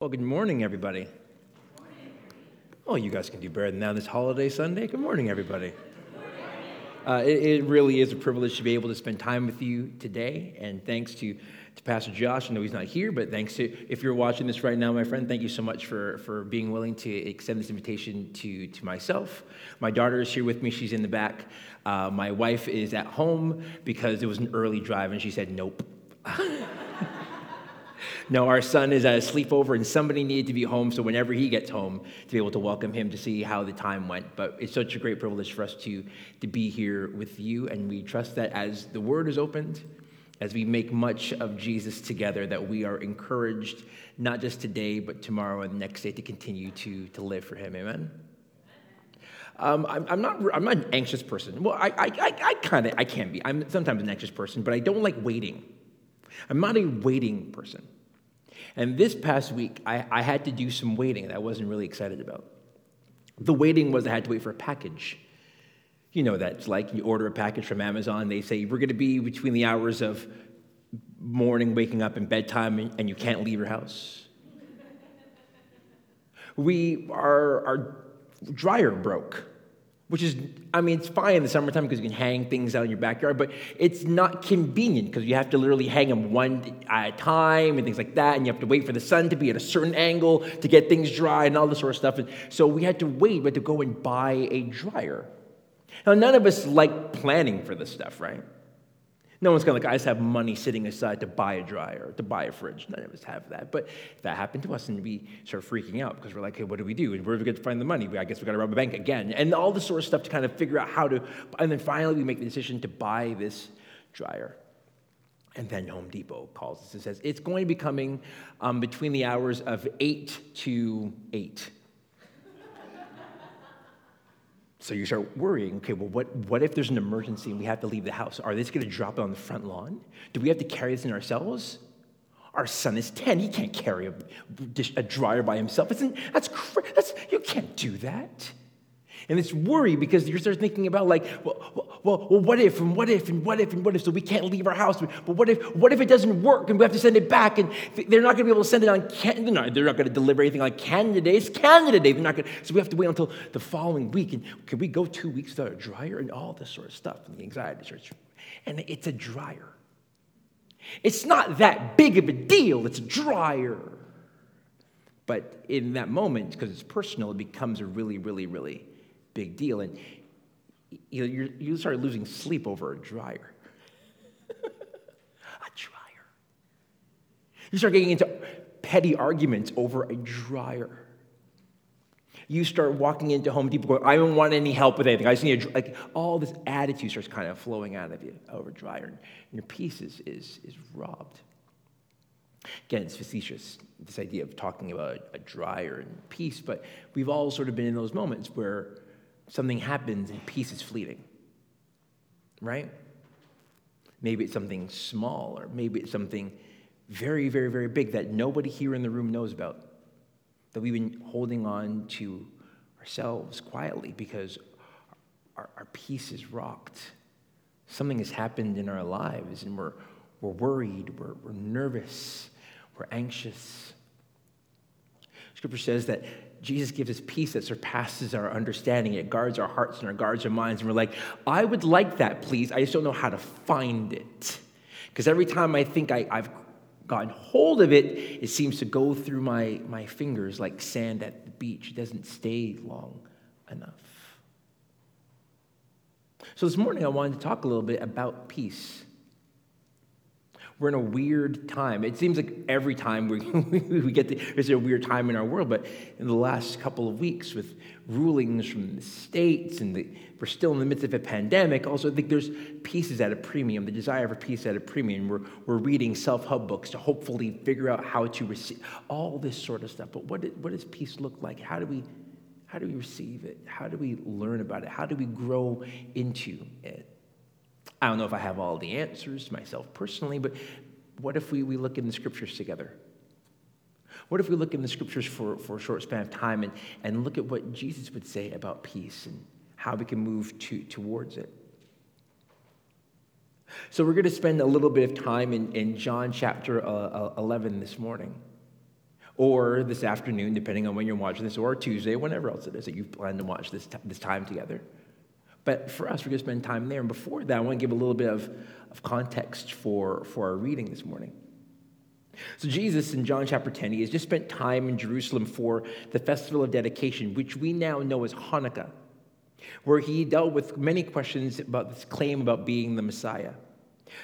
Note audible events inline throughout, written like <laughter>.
Well, good morning, everybody. Oh, you guys can do better than that this holiday Sunday. Good morning, everybody. Uh, it, it, really is a privilege to be able to spend time with you today. And thanks to, to Pastor Josh. I know he's not here, but thanks to, if you're watching this right now, my friend, thank you so much for, for being willing to extend this invitation to, to myself. My daughter is here with me, she's in the back. Uh, my wife is at home because it was an early drive, and she said, nope. <laughs> No, our son is at a sleepover and somebody needed to be home, so whenever he gets home, to be able to welcome him to see how the time went. But it's such a great privilege for us to, to be here with you, and we trust that as the word is opened, as we make much of Jesus together, that we are encouraged, not just today, but tomorrow and the next day, to continue to, to live for him. Amen? Um, I'm, I'm, not, I'm not an anxious person. Well, I, I, I, I kind of, I can be. I'm sometimes an anxious person, but I don't like waiting. I'm not a waiting person. And this past week, I, I had to do some waiting that I wasn't really excited about. The waiting was I had to wait for a package. You know that's like you order a package from Amazon, they say we're going to be between the hours of morning, waking up, and bedtime, and you can't leave your house. we, our, our dryer broke which is, I mean, it's fine in the summertime because you can hang things out in your backyard, but it's not convenient because you have to literally hang them one at a time and things like that, and you have to wait for the sun to be at a certain angle to get things dry and all this sort of stuff. And so we had to wait, but to go and buy a dryer. Now, none of us like planning for this stuff, right? No one's going to like, I just have money sitting aside to buy a dryer, to buy a fridge. None of us have that. But that happened to us, and we start freaking out because we're like, hey, what do we do? And where do we get to find the money? I guess we got to rob a bank again. And all this sort of stuff to kind of figure out how to. And then finally, we make the decision to buy this dryer. And then Home Depot calls us and says, it's going to be coming um, between the hours of 8 to 8. So you start worrying, okay, well, what, what if there's an emergency and we have to leave the house? Are they just going to drop it on the front lawn? Do we have to carry this in ourselves? Our son is 10. He can't carry a, a dryer by himself. Isn't, that's, that's, you can't do that. And it's worry because you start thinking about like, well, well, well, what if and what if and what if and what if? So we can't leave our house. But what if, what if it doesn't work and we have to send it back and they're not going to be able to send it on Canada? No, they're not going to deliver anything on Canada Day. It's Canada Day. They're not going. So we have to wait until the following week. And can we go two weeks without a dryer and all this sort of stuff? And the anxiety starts. And it's a dryer. It's not that big of a deal. It's a dryer. But in that moment, because it's personal, it becomes a really, really, really big deal. And you, know, you start losing sleep over a dryer. <laughs> a dryer. You start getting into petty arguments over a dryer. You start walking into Home Depot going, I don't want any help with anything. I just need a, like all this attitude starts kind of flowing out of you over dryer, and your peace is, is, is robbed. Again, it's facetious, this idea of talking about a dryer and peace, but we've all sort of been in those moments where something happens and peace is fleeting, right? Maybe it's something small, or maybe it's something very, very, very big that nobody here in the room knows about, that we've been holding on to ourselves quietly because our, our peace is rocked. Something has happened in our lives, and we're, we're worried, we're, we're nervous, we're anxious. Scripture says that Jesus gives us peace that surpasses our understanding. It guards our hearts and it guards our minds. And we're like, I would like that, please. I just don't know how to find it. Because every time I think I, have gotten hold of it, it seems to go through my, my fingers like sand at the beach. It doesn't stay long enough. So this morning, I wanted to talk a little bit about peace. We're in a weird time. It seems like every time we, <laughs> we get to, there's a weird time in our world, but in the last couple of weeks with rulings from the states and the, we're still in the midst of a pandemic, also I think there's pieces at a premium, the desire for peace at a premium. We're, we're reading self-help books to hopefully figure out how to receive all this sort of stuff. But what, what does peace look like? How do we how do we receive it? How do we learn about it? How do we grow into it? I don't know if I have all the answers myself personally, but what if we, we look in the scriptures together? What if we look in the scriptures for, for a short span of time and, and look at what Jesus would say about peace and how we can move to, towards it? So, we're going to spend a little bit of time in, in John chapter uh, uh 11 this morning. or this afternoon, depending on when you're watching this, or Tuesday, whenever else it is that you plan to watch this, t- this time together. But for us, we're going to spend time there. And before that, I want to give a little bit of, of context for, for our reading this morning. So, Jesus in John chapter 10, he has just spent time in Jerusalem for the festival of dedication, which we now know as Hanukkah, where he dealt with many questions about this claim about being the Messiah,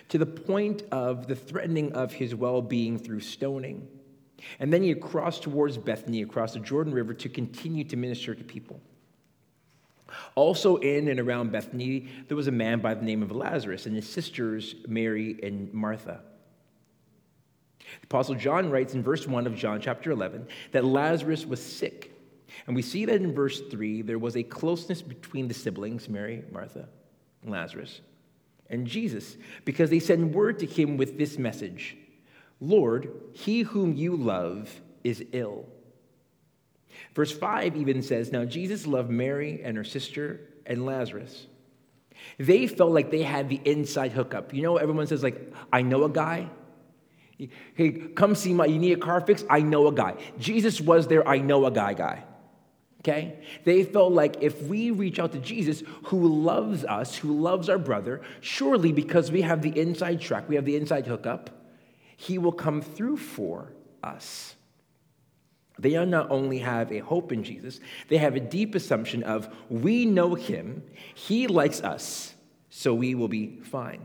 to the point of the threatening of his well being through stoning. And then he crossed towards Bethany across the Jordan River to continue to minister to people. Also, in and around Bethany, there was a man by the name of Lazarus and his sisters, Mary and Martha. The Apostle John writes in verse 1 of John chapter 11 that Lazarus was sick. And we see that in verse 3, there was a closeness between the siblings, Mary, Martha, and Lazarus, and Jesus, because they sent word to him with this message Lord, he whom you love is ill. Verse 5 even says, Now Jesus loved Mary and her sister and Lazarus. They felt like they had the inside hookup. You know, everyone says, like, I know a guy. Hey, come see my, you need a car fix? I know a guy. Jesus was there, I know a guy guy. Okay? They felt like if we reach out to Jesus, who loves us, who loves our brother, surely because we have the inside track, we have the inside hookup, he will come through for us. They not only have a hope in Jesus, they have a deep assumption of we know him, he likes us, so we will be fine.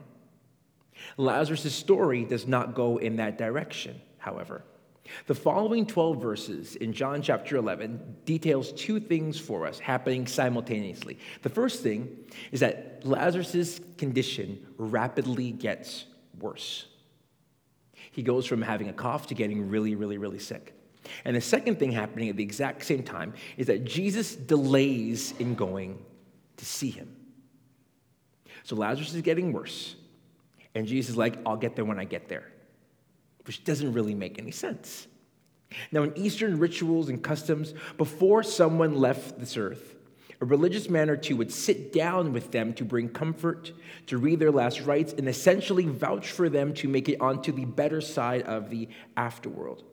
Lazarus' story does not go in that direction, however. The following 12 verses in John chapter 11 details two things for us happening simultaneously. The first thing is that Lazarus' condition rapidly gets worse. He goes from having a cough to getting really, really, really sick. And the second thing happening at the exact same time is that Jesus delays in going to see him. So Lazarus is getting worse. And Jesus is like, I'll get there when I get there, which doesn't really make any sense. Now, in Eastern rituals and customs, before someone left this earth, a religious man or two would sit down with them to bring comfort, to read their last rites, and essentially vouch for them to make it onto the better side of the afterworld.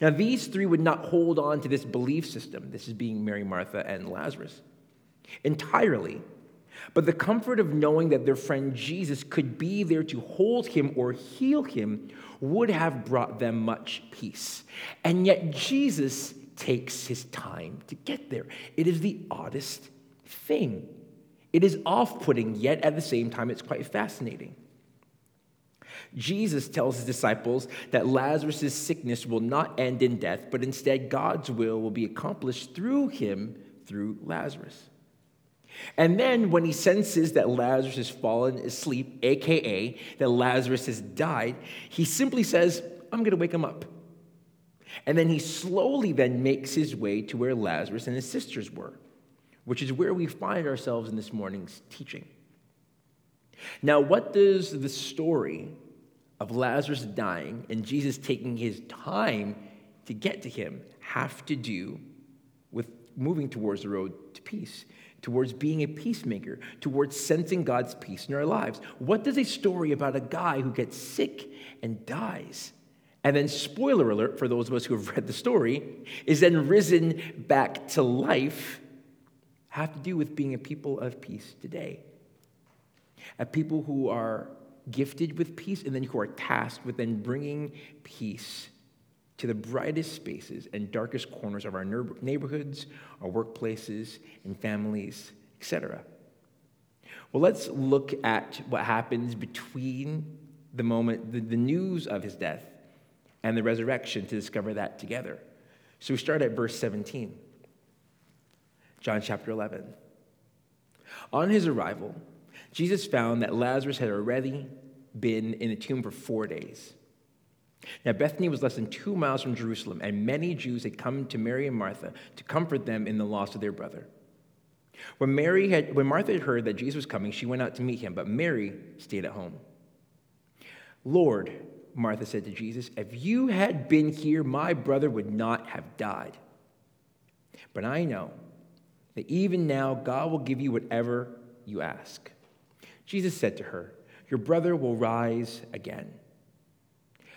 Now, these three would not hold on to this belief system, this is being Mary, Martha, and Lazarus, entirely. But the comfort of knowing that their friend Jesus could be there to hold him or heal him would have brought them much peace. And yet, Jesus takes his time to get there. It is the oddest thing. It is off putting, yet at the same time, it's quite fascinating. Jesus tells his disciples that Lazarus' sickness will not end in death, but instead God's will will be accomplished through him, through Lazarus. And then when he senses that Lazarus has fallen asleep, aka that Lazarus has died, he simply says, I'm going to wake him up. And then he slowly then makes his way to where Lazarus and his sisters were, which is where we find ourselves in this morning's teaching. Now, what does the story of Lazarus dying and Jesus taking his time to get to him have to do with moving towards the road to peace, towards being a peacemaker, towards sensing God's peace in our lives. What does a story about a guy who gets sick and dies, and then, spoiler alert for those of us who have <laughs> read the story, is then risen back to life, have to do with being a people of peace today? A people who are gifted with peace, and then who are tasked with then bringing peace to the brightest spaces and darkest corners of our neighborhoods, our workplaces, and families, etc. Well, let's look at what happens between the moment, the, the news of his death, and the resurrection to discover that together. So we start at verse 17, John chapter 11. On his arrival, Jesus found that Lazarus had already been in the tomb for four days. Now, Bethany was less than two miles from Jerusalem, and many Jews had come to Mary and Martha to comfort them in the loss of their brother. When, Mary had, when Martha had heard that Jesus was coming, she went out to meet him, but Mary stayed at home. Lord, Martha said to Jesus, if you had been here, my brother would not have died. But I know that even now God will give you whatever you ask. Jesus said to her, Your brother will rise again.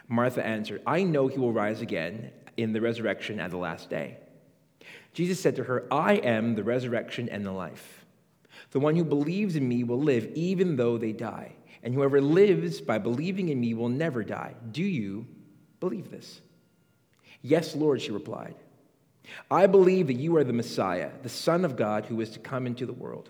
Martha answered, I know he will rise again in the resurrection at the last day. Jesus said to her, I am the resurrection and the life. The one who believes in me will live even though they die, and whoever lives by believing in me will never die. Do you believe this? Yes, Lord, she replied. I believe that you are the Messiah, the Son of God who is to come into the world.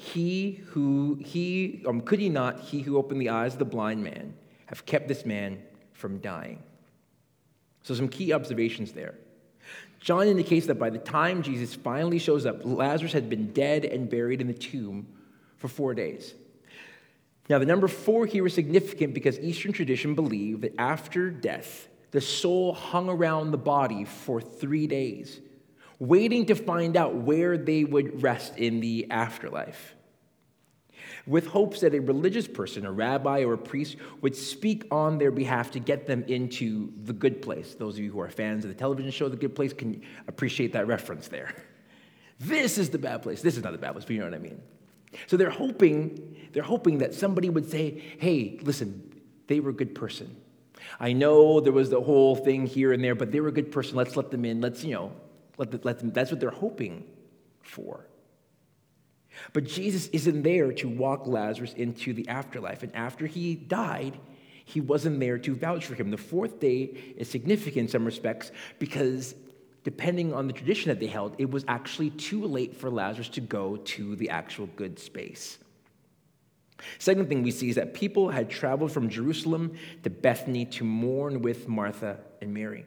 He who, he, um, could he not, he who opened the eyes of the blind man, have kept this man from dying? So, some key observations there. John indicates that by the time Jesus finally shows up, Lazarus had been dead and buried in the tomb for four days. Now, the number four here is significant because Eastern tradition believed that after death, the soul hung around the body for three days, waiting to find out where they would rest in the afterlife. With hopes that a religious person, a rabbi or a priest, would speak on their behalf to get them into the good place. Those of you who are fans of the television show The Good Place can appreciate that reference there. This is the bad place. This is not the bad place, but you know what I mean. So they're hoping, they're hoping that somebody would say, hey, listen, they were a good person. I know there was the whole thing here and there, but they were a good person. Let's let them in. Let's, you know, let, the, let them. That's what they're hoping for. But Jesus isn't there to walk Lazarus into the afterlife. And after he died, he wasn't there to vouch for him. The fourth day is significant in some respects because, depending on the tradition that they held, it was actually too late for Lazarus to go to the actual good space. Second thing we see is that people had traveled from Jerusalem to Bethany to mourn with Martha and Mary.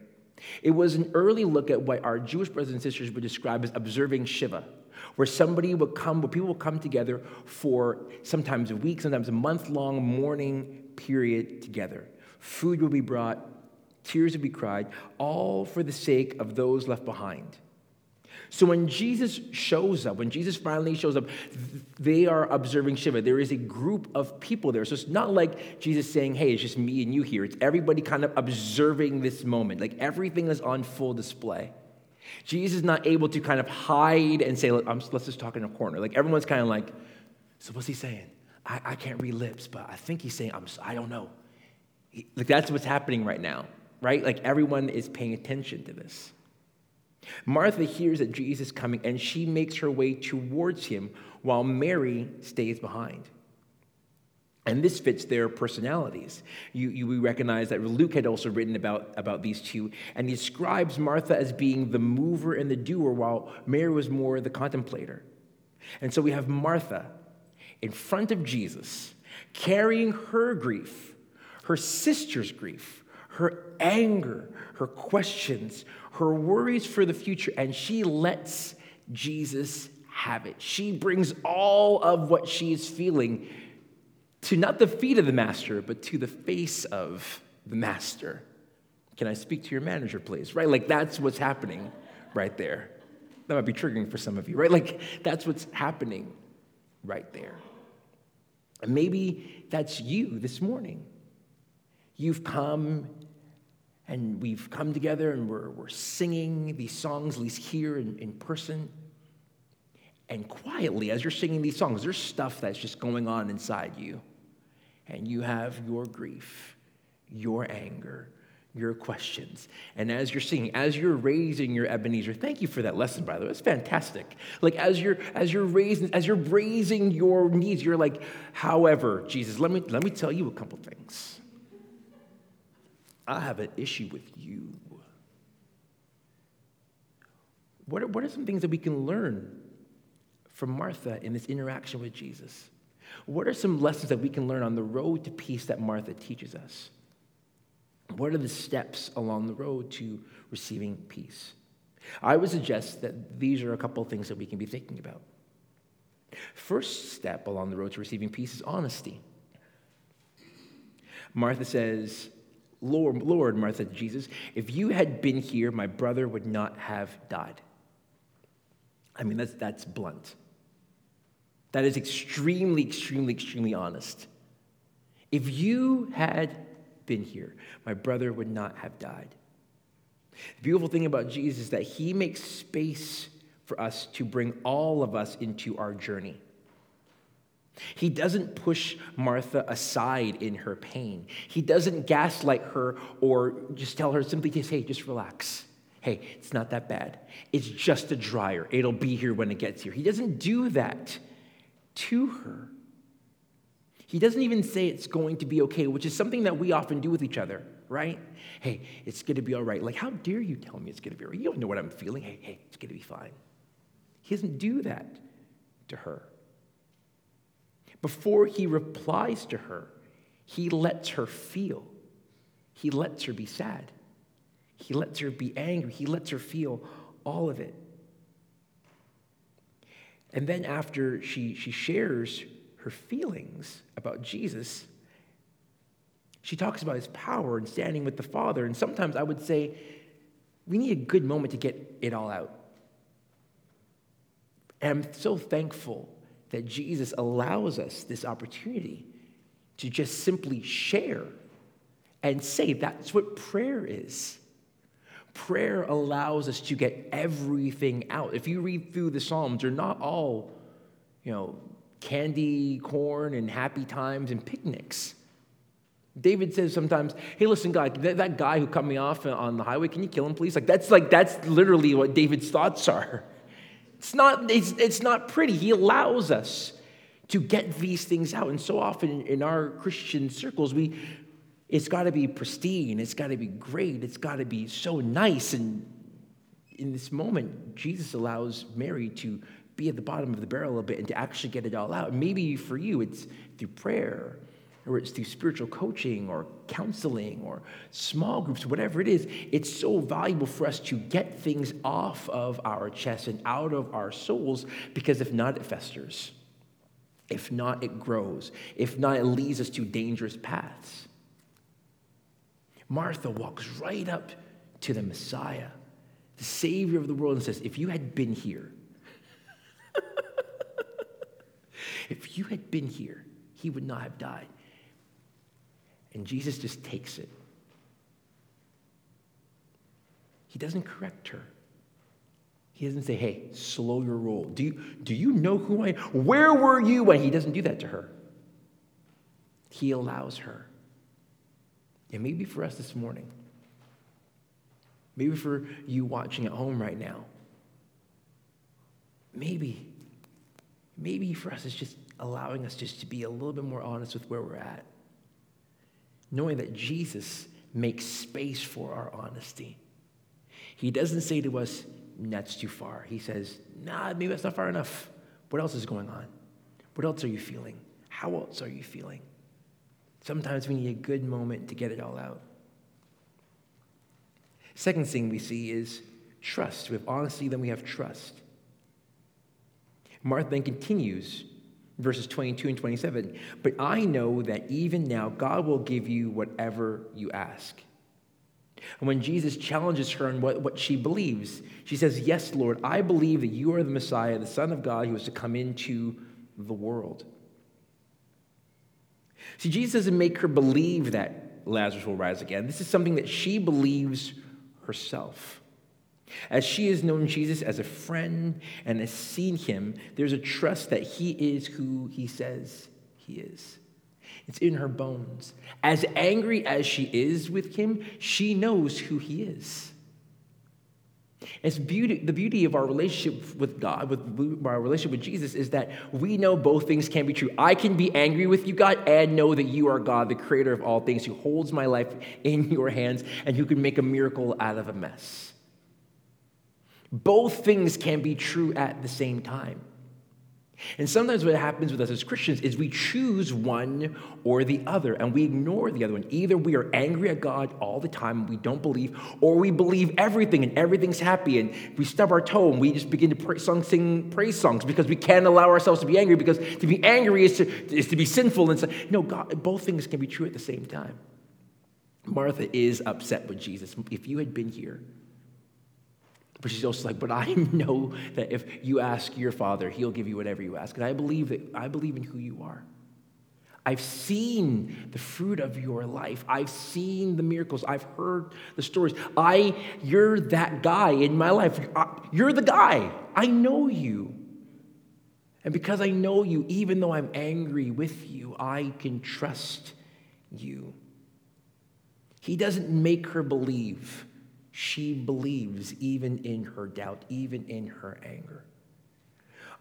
It was an early look at what our Jewish brothers and sisters would describe as observing Shiva, where somebody would come, where people would come together for sometimes a week, sometimes a month long mourning period together. Food would be brought, tears would be cried, all for the sake of those left behind. So when Jesus shows up, when Jesus finally shows up, they are observing Shiva. There is a group of people there. So it's not like Jesus saying, hey, it's just me and you here. It's everybody kind of observing this moment. Like everything is on full display. Jesus is not able to kind of hide and say, let's just talk in a corner. Like everyone's kind of like, so what's he saying? I, I can't read lips, but I think he's saying, I'm, I don't know. He, like that's what's happening right now, right? Like everyone is paying attention to this. Martha hears that Jesus is coming and she makes her way towards him while Mary stays behind. And this fits their personalities. You, you, we recognize that Luke had also written about, about these two, and he describes Martha as being the mover and the doer, while Mary was more the contemplator. And so we have Martha in front of Jesus, carrying her grief, her sister's grief, her anger, her questions, her worries for the future, and she lets Jesus have it. She brings all of what she is feeling to not the feet of the master, but to the face of the master. Can I speak to your manager, please? Right? Like that's what's happening right there. That might be triggering for some of you, right? Like that's what's happening right there. And maybe that's you this morning. You've come and we've come together and we're, we're singing these songs, at least here in, in person. And quietly, as you're singing these songs, there's stuff that's just going on inside you. And you have your grief, your anger, your questions. And as you're singing, as you're raising your Ebenezer, thank you for that lesson, by the way. It's fantastic. Like as you're as you're raising, as you're raising your needs, you're like, however, Jesus, let me let me tell you a couple things. I have an issue with you. What are, what are some things that we can learn from Martha in this interaction with Jesus? What are some lessons that we can learn on the road to peace that Martha teaches us? What are the steps along the road to receiving peace? I would suggest that these are a couple of things that we can be thinking about. First step along the road to receiving peace is honesty. Martha says, Lord, Lord, Martha, Jesus, if you had been here, my brother would not have died. I mean, that's, that's blunt. That is extremely, extremely, extremely honest. If you had been here, my brother would not have died. The beautiful thing about Jesus is that he makes space for us to bring all of us into our journey. He doesn't push Martha aside in her pain. He doesn't gaslight her or just tell her simply just, hey, just relax. Hey, it's not that bad. It's just a dryer. It'll be here when it gets here. He doesn't do that to her. He doesn't even say it's going to be okay, which is something that we often do with each other, right? Hey, it's going to be all right. Like, how dare you tell me it's going to be all right? You don't know what I'm feeling. Hey, hey, it's going to be fine. He doesn't do that to her. Before he replies to her, he lets her feel. He lets her be sad. He lets her be angry. He lets her feel all of it. And then after she, she shares her feelings about Jesus, she talks about his power and standing with the Father. And sometimes I would say, we need a good moment to get it all out. And I'm so thankful that Jesus allows us this opportunity to just simply share and say that's what prayer is. Prayer allows us to get everything out. If you read through the Psalms, they're not all, you know, candy, corn, and happy times and picnics. David says sometimes, "Hey, listen, God, that, that guy who cut me off on the highway, can you kill him, please?" Like that's like that's literally what David's thoughts are. It's not, it's, it's not pretty. He allows us to get these things out. And so often in our Christian circles, we it's got to be pristine, it's got to be great, it's got to be so nice. And in this moment, Jesus allows Mary to be at the bottom of the barrel a bit and to actually get it all out. Maybe for you, it's through prayer or it's through spiritual coaching or counseling or small groups, whatever it is, it's so valuable for us to get things off of our chest and out of our souls because if not, it festers. If not, it grows. If not, it leads us to dangerous paths. Martha walks right up to the Messiah, the Savior of the world, and says, If you had been here, <laughs> if you had been here, he would not have died. And Jesus just takes it. He doesn't correct her. He doesn't say, hey, slow your roll. Do you, do you know who I am? Where were you when he doesn't do that to her? He allows her. And maybe for us this morning, maybe for you watching at home right now, maybe, maybe for us it's just allowing us just to be a little bit more honest with where we're at knowing that Jesus makes space for our honesty. He doesn't say to us, that's too far. He says, nah, maybe that's not far enough. What else is going on? What else are you feeling? How else are you feeling? Sometimes we need a good moment to get it all out. Second thing we see is trust. We have honesty, then we have trust. Martha then continues verses 22 and 27. But I know that even now God will give you whatever you ask. And when Jesus challenges her on what, what she believes, she says, Yes, Lord, I believe that you are the Messiah, the Son of God who is to come into the world. See, Jesus doesn't make her believe that Lazarus will rise again. This is something that she believes herself. As she has known Jesus as a friend and has seen him, there's a trust that he is who he says he is. It's in her bones. As angry as she is with him, she knows who he is. It's beauty, the beauty of our relationship with God, with our relationship with Jesus, is that we know both things can be true. I can be angry with you, God, and know that you are God, the creator of all things, who holds my life in <laughs> your hands and who can make a miracle out of a mess. Both things can be true at the same time. And sometimes what happens with us as Christians is we choose one or the other and we ignore the other one. Either we are angry at God all the time and we don't believe, or we believe everything and everything's happy and we stub our toe and we just begin to pray, song, sing praise songs because we can't allow ourselves to be angry because to be angry is to, is to be sinful. And so, no, God, both things can be true at the same time. Martha is upset with Jesus. If you had been here, but she's also like, but I <laughs> know that if you ask your father, he'll give you whatever you ask. And I believe that I believe in who you are. I've seen the fruit of your life. I've seen the miracles. I've heard the stories. I, you're that guy in my life. You're uh, the guy. I know you. And because I know you, even though I'm angry with you, I can trust you. He doesn't make her believe she believes even in her doubt, even in her anger.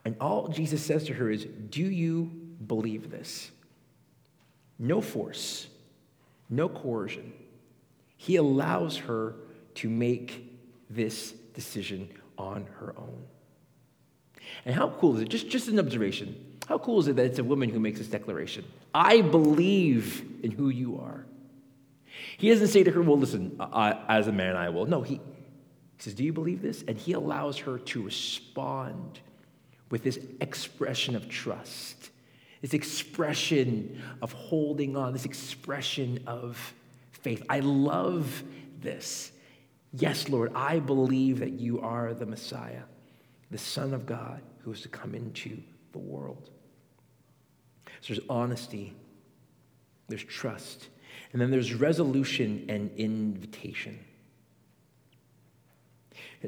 And all Jesus says to her is, Do you believe this? No force, no coercion. He allows her to make this decision on her own. And how cool is it? Just, just an observation. How cool is it that it's a woman who makes this declaration? I believe in who you are. He doesn't say to her, Well, listen, I, as a man, I will. No, he says, Do you believe this? And he allows her to respond with this expression of trust, this expression of holding on, this expression of faith. I love this. Yes, Lord, I believe that you are the Messiah, the Son of God who is to come into the world. So there's honesty, there's trust, and then there's resolution and invitation.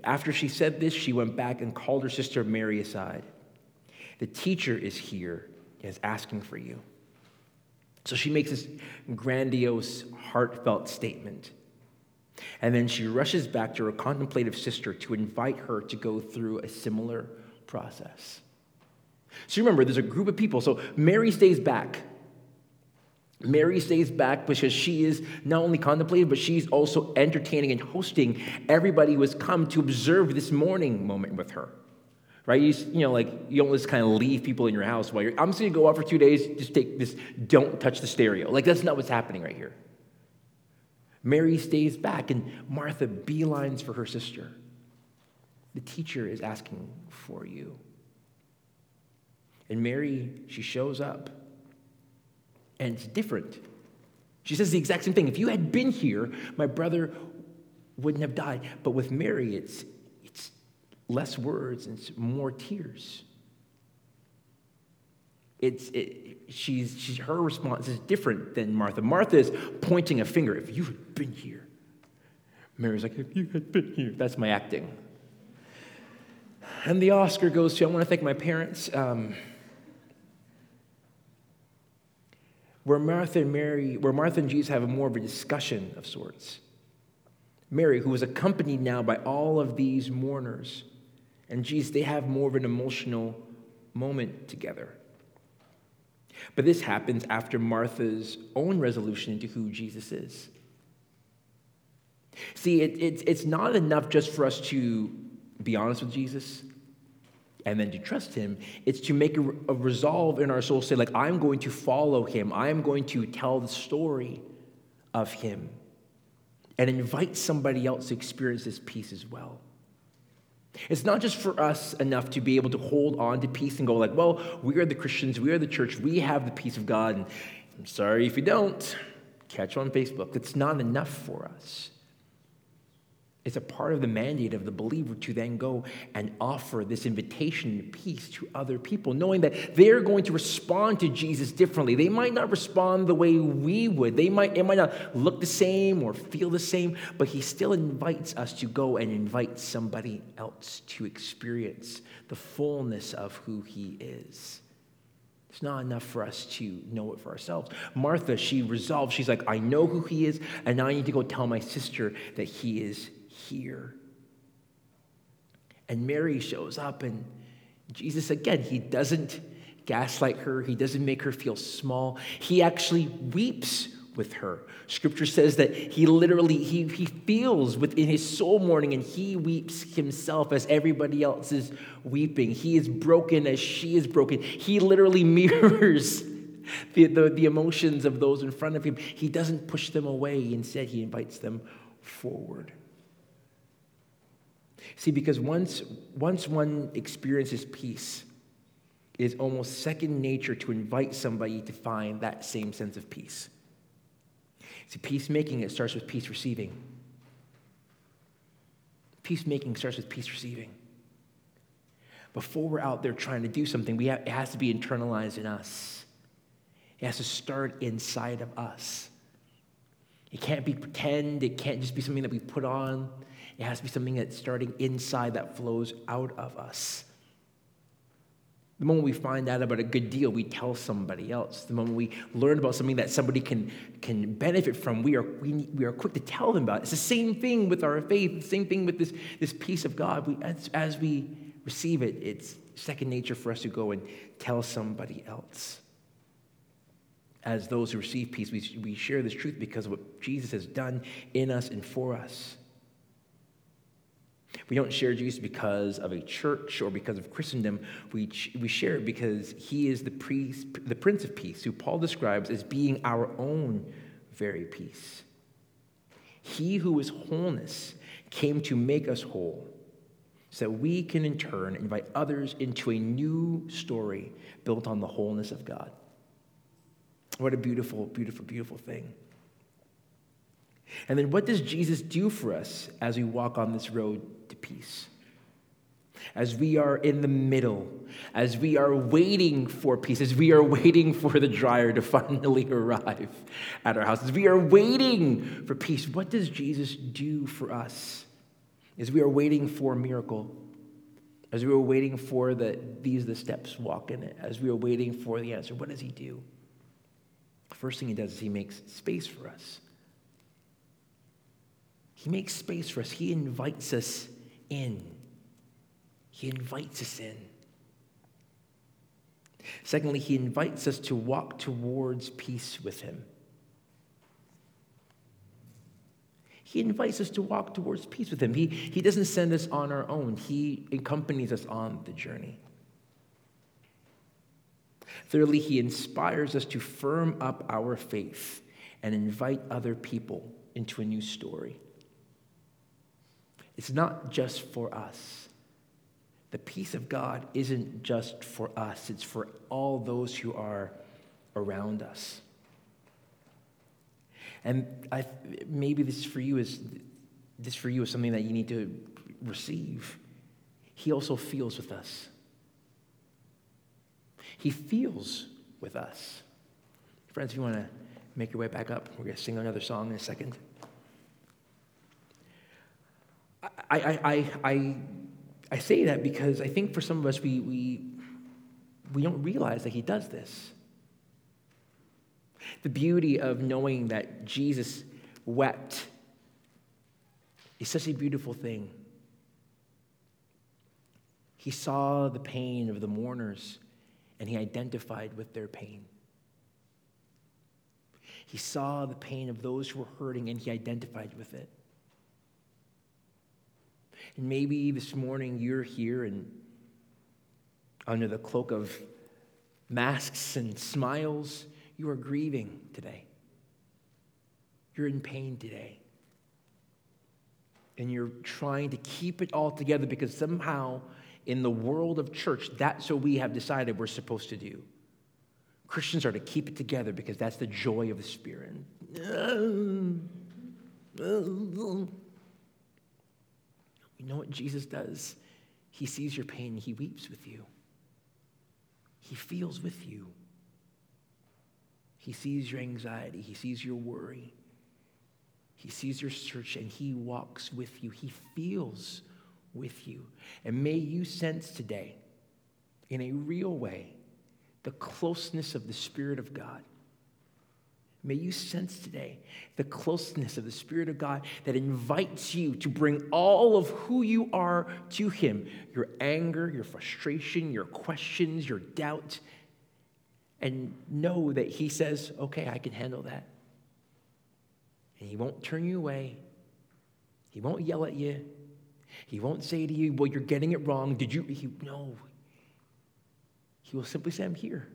After she said this, she went back and called her sister Mary aside. The teacher is here, is asking for you. So she makes this grandiose, heartfelt statement. And then she rushes back to her contemplative sister to invite her to go through a similar process. So remember, there's a group of people. So Mary stays back Mary stays back because she is not only contemplating, but she's also entertaining and hosting everybody who has come to observe this mourning moment with her. Right? You, you know, like you don't just kind of leave people in your house while you're, I'm just going to go out for two days, just take this, don't touch the stereo. Like that's not what's happening right here. Mary stays back and Martha beelines for her sister. The teacher is asking for you. And Mary, she shows up and it's different. She says the exact same thing. If you had been here, my brother wouldn't have died. But with Mary, it's, it's less words and it's more tears. It's, it, she's, she's, her response is different than Martha. Martha is pointing a finger. If you had been here. Mary's like, if you had been here. That's my acting. And the Oscar goes to, I want to thank my parents. Um, where Martha and Mary, where Martha and Jesus have a more of a discussion of sorts. Mary, who is accompanied now by all of these mourners, and Jesus, they have more of an emotional moment together. But this happens after Martha's own resolution into who Jesus is. See, it, it, it's not enough just for us to be honest with Jesus and then to trust him it's to make a, a, resolve in our soul say like i'm going to follow him. I'm going to tell the story of him and invite somebody else to experience this peace as well. It's not just for us enough to be able to hold on to peace and go like well we are the christians we are the church we have the peace of god. And i'm sorry if you don't. Catch on facebook. It's not enough for us it's a part of the mandate of the believer to then go and offer this invitation to peace to other people, knowing that they're going to respond to Jesus differently. They might not respond the way we would. They might, it might not look the same or feel the same, but he still invites us to go and invite somebody else to experience the fullness of who he is. It's not enough for us to know it for ourselves. Martha, she resolves, she's like, I know who he is, and now I need to go tell my sister that he is here. And Mary shows up, and Jesus, again, he doesn't gaslight her, he doesn't make her feel small. He actually weeps with her. Scripture says that he literally he, he feels within his soul mourning and he weeps himself as everybody else is weeping. He is broken as she is broken. He literally <laughs> mirrors the, the, the emotions of those in front of him. He doesn't push them away, instead, he invites them forward. See, because once, once one experiences peace, it is almost second nature to invite somebody to find that same sense of peace. See, peacemaking, it starts with peace receiving. Peacemaking starts with peace receiving. Before we're out there trying to do something, we have, it has to be internalized in us. It has to start inside of us. It can't be pretend, it can't just be something that we put on. It has to be something that's starting inside that flows out of us. The moment we find out about a good deal, we tell somebody else. The moment we learn about something that somebody can, can benefit from, we are, we, we are quick to tell them about it. It's the same thing with our faith, the same thing with this, this peace of God. We, as, as we receive it, it's second nature for us to go and tell somebody else. As those who receive peace, we, we share this truth because of what Jesus has done in us and for us. We don't share Jesus because of a church or because of Christendom. We, we share it because he is the, priest, the Prince of Peace, who Paul describes as being our own very peace. He who is wholeness came to make us whole so that we can in turn invite others into a new story built on the wholeness of God. What a beautiful, beautiful, beautiful thing. And then what does Jesus do for us as we walk on this road to peace? As we are in the middle, as we are waiting for peace, as we are waiting for the dryer to <laughs> finally arrive at our house, as we are waiting for peace, what does Jesus do for us? As we are waiting for a miracle, as we are waiting for the these the steps, walk in it, as we are waiting for the answer, what does he do? The first thing he does is he makes space for us. He makes space for us. He invites us in. He invites us in. Secondly, he invites us to walk towards peace with him. He invites us to walk towards peace with him. He, he doesn't send us on our own, he accompanies us on the journey. Thirdly, he inspires us to firm up our faith and invite other people into a new story. It's not just for us. The peace of God isn't just for us, it's for all those who are around us. And I, maybe this for you is this for you is something that you need to receive. He also feels with us. He feels with us. Friends, if you want to make your way back up, we're going to sing another song in a second. I, I, I, I say that because I think for some of us, we, we, we don't realize that He does this. The beauty of knowing that Jesus wept is such a beautiful thing. He saw the pain of the mourners and he identified with their pain. He saw the pain of those who were hurting and he identified with it. And maybe this morning you're here and under the cloak of masks and smiles, you are grieving today. You're in pain today. And you're trying to keep it all together because somehow in the world of church, that's what we have decided we're supposed to do. Christians are to keep it together because that's the joy of the Spirit. You know what Jesus does? He sees your pain, he weeps with you. He feels with you. He sees your anxiety, he sees your worry. He sees your search and he walks with you. He feels with you. And may you sense today, in a real way, the closeness of the Spirit of God May you sense today the closeness of the Spirit of God that invites you to bring all of who you are to Him your anger, your frustration, your questions, your doubt and know that He says, okay, I can handle that. And He won't turn you away, He won't yell at you, He won't say to you, Well, you're getting it wrong. Did you? He, no. He will simply say, I'm here.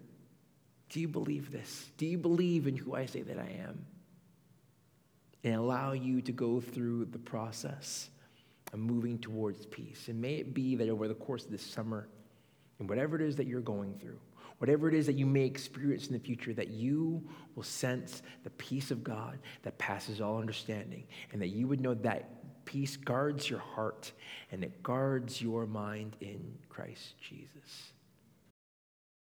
Do you believe this? Do you believe in who I say that I am? And allow you to go through the process of moving towards peace. And may it be that over the course of this summer, and whatever it is that you're going through, whatever it is that you may experience in the future, that you will sense the peace of God that passes all understanding, and that you would know that peace guards your heart and it guards your mind in Christ Jesus.